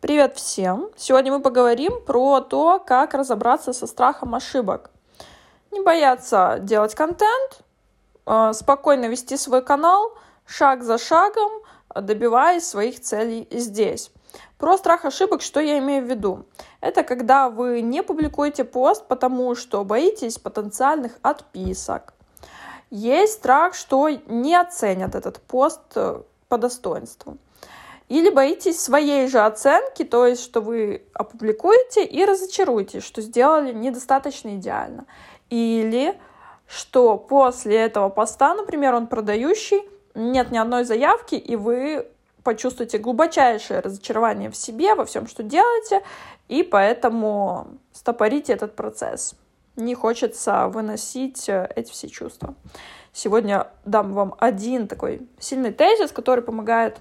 Привет всем! Сегодня мы поговорим про то, как разобраться со страхом ошибок. Не бояться делать контент, э, спокойно вести свой канал, шаг за шагом, добиваясь своих целей здесь. Про страх ошибок, что я имею в виду? Это когда вы не публикуете пост, потому что боитесь потенциальных отписок. Есть страх, что не оценят этот пост э, по достоинству. Или боитесь своей же оценки, то есть, что вы опубликуете и разочаруетесь, что сделали недостаточно идеально. Или что после этого поста, например, он продающий, нет ни одной заявки, и вы почувствуете глубочайшее разочарование в себе, во всем, что делаете, и поэтому стопорите этот процесс. Не хочется выносить э, эти все чувства. Сегодня дам вам один такой сильный тезис, который помогает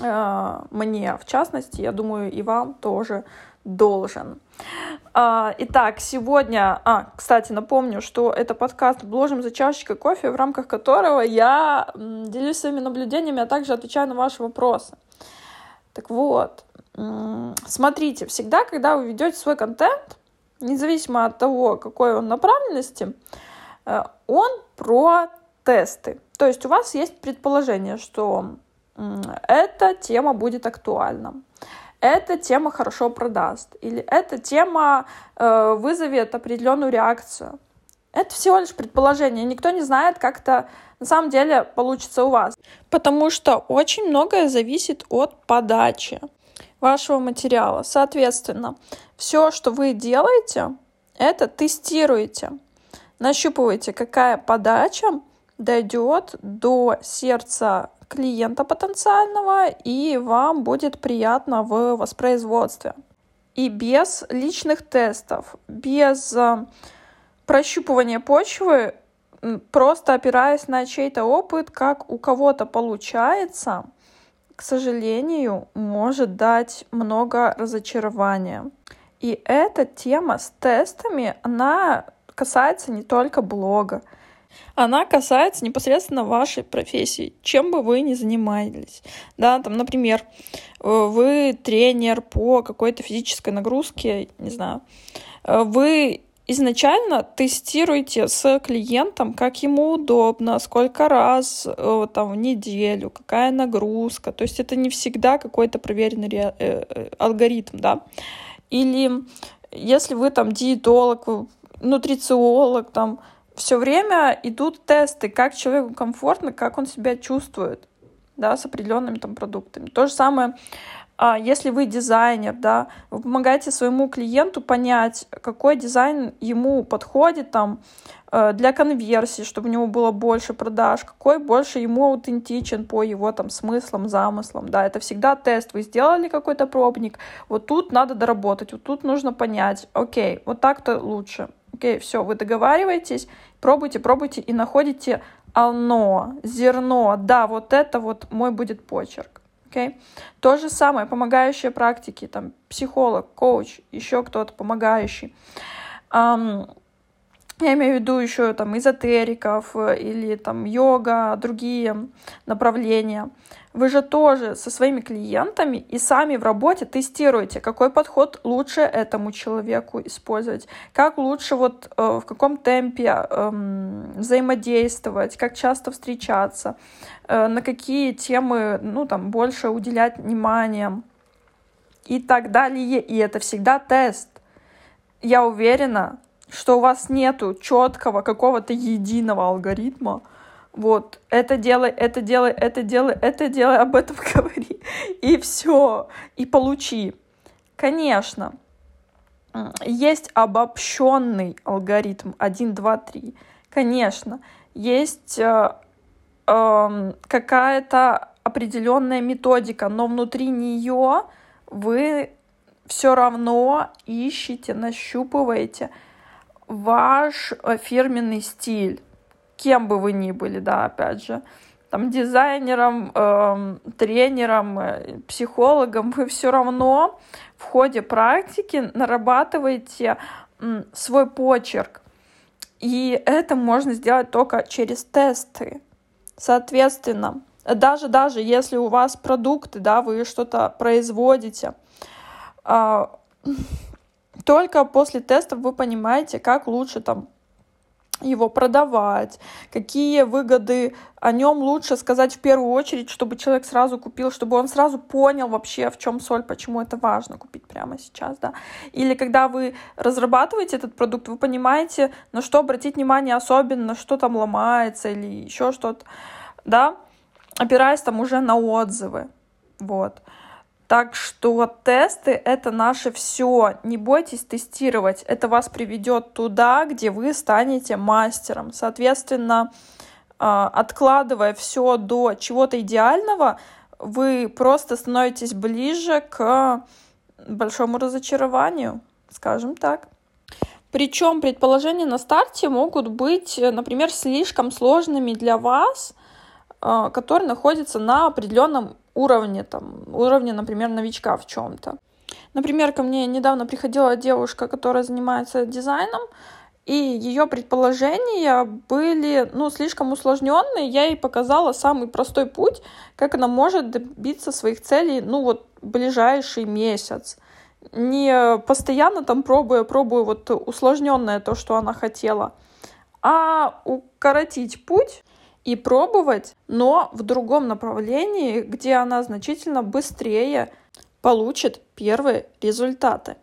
мне, в частности, я думаю, и вам тоже должен. А, итак, сегодня, а, кстати, напомню, что это подкаст «Бложим за чашечкой кофе», в рамках которого я делюсь своими наблюдениями, а также отвечаю на ваши вопросы. Так вот, смотрите, всегда, когда вы ведете свой контент, независимо от того, какой он направленности, э, он про тесты. То есть у вас есть предположение, что эта тема будет актуальна, эта тема хорошо продаст, или эта тема э, вызовет определенную реакцию. Это всего лишь предположение. Никто не знает, как это на самом деле получится у вас. Потому что очень многое зависит от подачи вашего материала. Соответственно, все, что вы делаете, это тестируете. Нащупываете, какая подача дойдет до сердца клиента потенциального, и вам будет приятно в воспроизводстве. И без личных тестов, без э, прощупывания почвы, просто опираясь на чей-то опыт, как у кого-то получается, к сожалению, может дать много разочарования. И эта тема с тестами, она касается не только блога. Она касается непосредственно вашей профессии, чем бы вы ни занимались. Да, там, например, э, вы тренер по какой-то физической нагрузке, не знаю, э, вы изначально тестируете с клиентом, как ему удобно, сколько раз э, там, в неделю, какая нагрузка. То есть это не всегда какой-то проверенный алгоритм, да. Или если вы там диетолог, нутрициолог, там, все время идут тесты, как человеку комфортно, как он себя чувствует, да, с определенными там продуктами. То же самое, а, если вы дизайнер, да, вы помогаете своему клиенту понять, какой дизайн ему подходит там э, для конверсии, чтобы у него было больше продаж, какой больше ему аутентичен по его там смыслам, замыслам, да, это всегда тест. Вы сделали какой-то пробник, вот тут надо доработать, вот тут нужно понять, окей, вот так-то лучше, окей, все, вы договариваетесь, пробуйте, пробуйте и находите оно, зерно, да, вот это вот мой будет почерк. Okay? То же самое, помогающие практики, там, психолог, коуч, еще кто-то помогающий. Um, я имею в виду еще там эзотериков или там йога, другие направления. Вы же тоже со своими клиентами и сами в работе тестируете, какой подход лучше этому человеку использовать, как лучше вот э, в каком темпе э, взаимодействовать, как часто встречаться, э, на какие темы ну там больше уделять внимание и так далее. И это всегда тест. Я уверена, что у вас нету четкого какого-то единого алгоритма, вот, это делай, это делай, это делай, это делай, об этом говори, и все, и получи. Конечно, есть обобщенный алгоритм 1, 2, 3. Конечно, есть э, э, какая-то определенная методика, но внутри нее вы все равно ищете, нащупываете, ваш э, фирменный стиль, кем бы вы ни были, да, опять же, там дизайнером, э, тренером, э, психологом, вы все равно в ходе практики нарабатываете э, свой почерк. И это можно сделать только через тесты. Соответственно, даже, даже если у вас продукты, да, вы что-то производите, а, только после тестов вы понимаете, как лучше там его продавать, какие выгоды о нем лучше сказать в первую очередь, чтобы человек сразу купил, чтобы он сразу понял вообще, в чем соль, почему это важно купить прямо сейчас, да. Или когда вы разрабатываете этот продукт, вы понимаете, на что обратить внимание особенно, что там ломается или еще что-то, да, опираясь там уже на отзывы, вот. Так что тесты — это наше все. Не бойтесь тестировать. Это вас приведет туда, где вы станете мастером. Соответственно, а, откладывая все до чего-то идеального, вы просто становитесь ближе к большому разочарованию, скажем так. Причем предположения на старте могут быть, например, слишком сложными для вас, а, которые находятся на определенном уровне, там, уровне, например, новичка в чем-то. Например, ко мне недавно приходила девушка, которая занимается дизайном, и ее предположения были, ну, слишком усложненные. Я ей показала самый простой путь, как она может добиться своих целей, ну, вот, ближайший месяц. Не постоянно там пробуя, пробую вот усложненное то, что она хотела, а укоротить путь и пробовать, но в другом направлении, где она значительно быстрее получит первые результаты.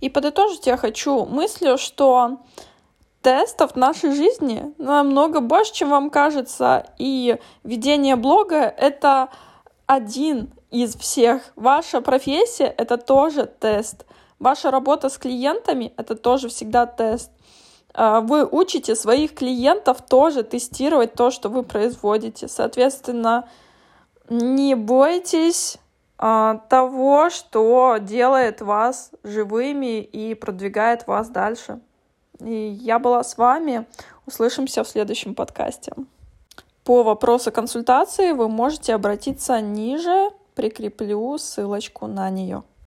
И подытожить я хочу мыслью, что тестов в нашей жизни намного больше, чем вам кажется, и ведение блога — это один из всех. Ваша профессия — это тоже тест. Ваша работа с клиентами — это тоже всегда тест. А, вы учите своих клиентов тоже тестировать то, что вы производите. Соответственно, не бойтесь а, того, что делает вас живыми и продвигает вас дальше. И я была с вами. Услышимся в следующем подкасте. По вопросу консультации вы можете обратиться ниже, прикреплю ссылочку на нее.